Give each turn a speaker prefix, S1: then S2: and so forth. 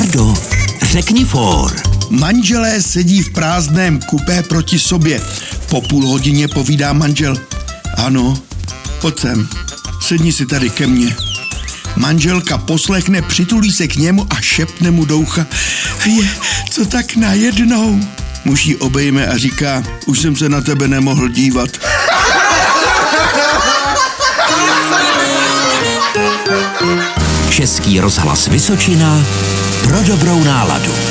S1: Fredo, řekni for.
S2: Manželé sedí v prázdném kupé proti sobě. Po půl hodině povídá manžel. Ano, pojď sem, sedni si tady ke mně. Manželka poslechne, přitulí se k němu a šepne mu do ucha. Je, co tak najednou? Muž ji obejme a říká, už jsem se na tebe nemohl dívat.
S1: Český rozhlas Vysočina pro dobrou náladu.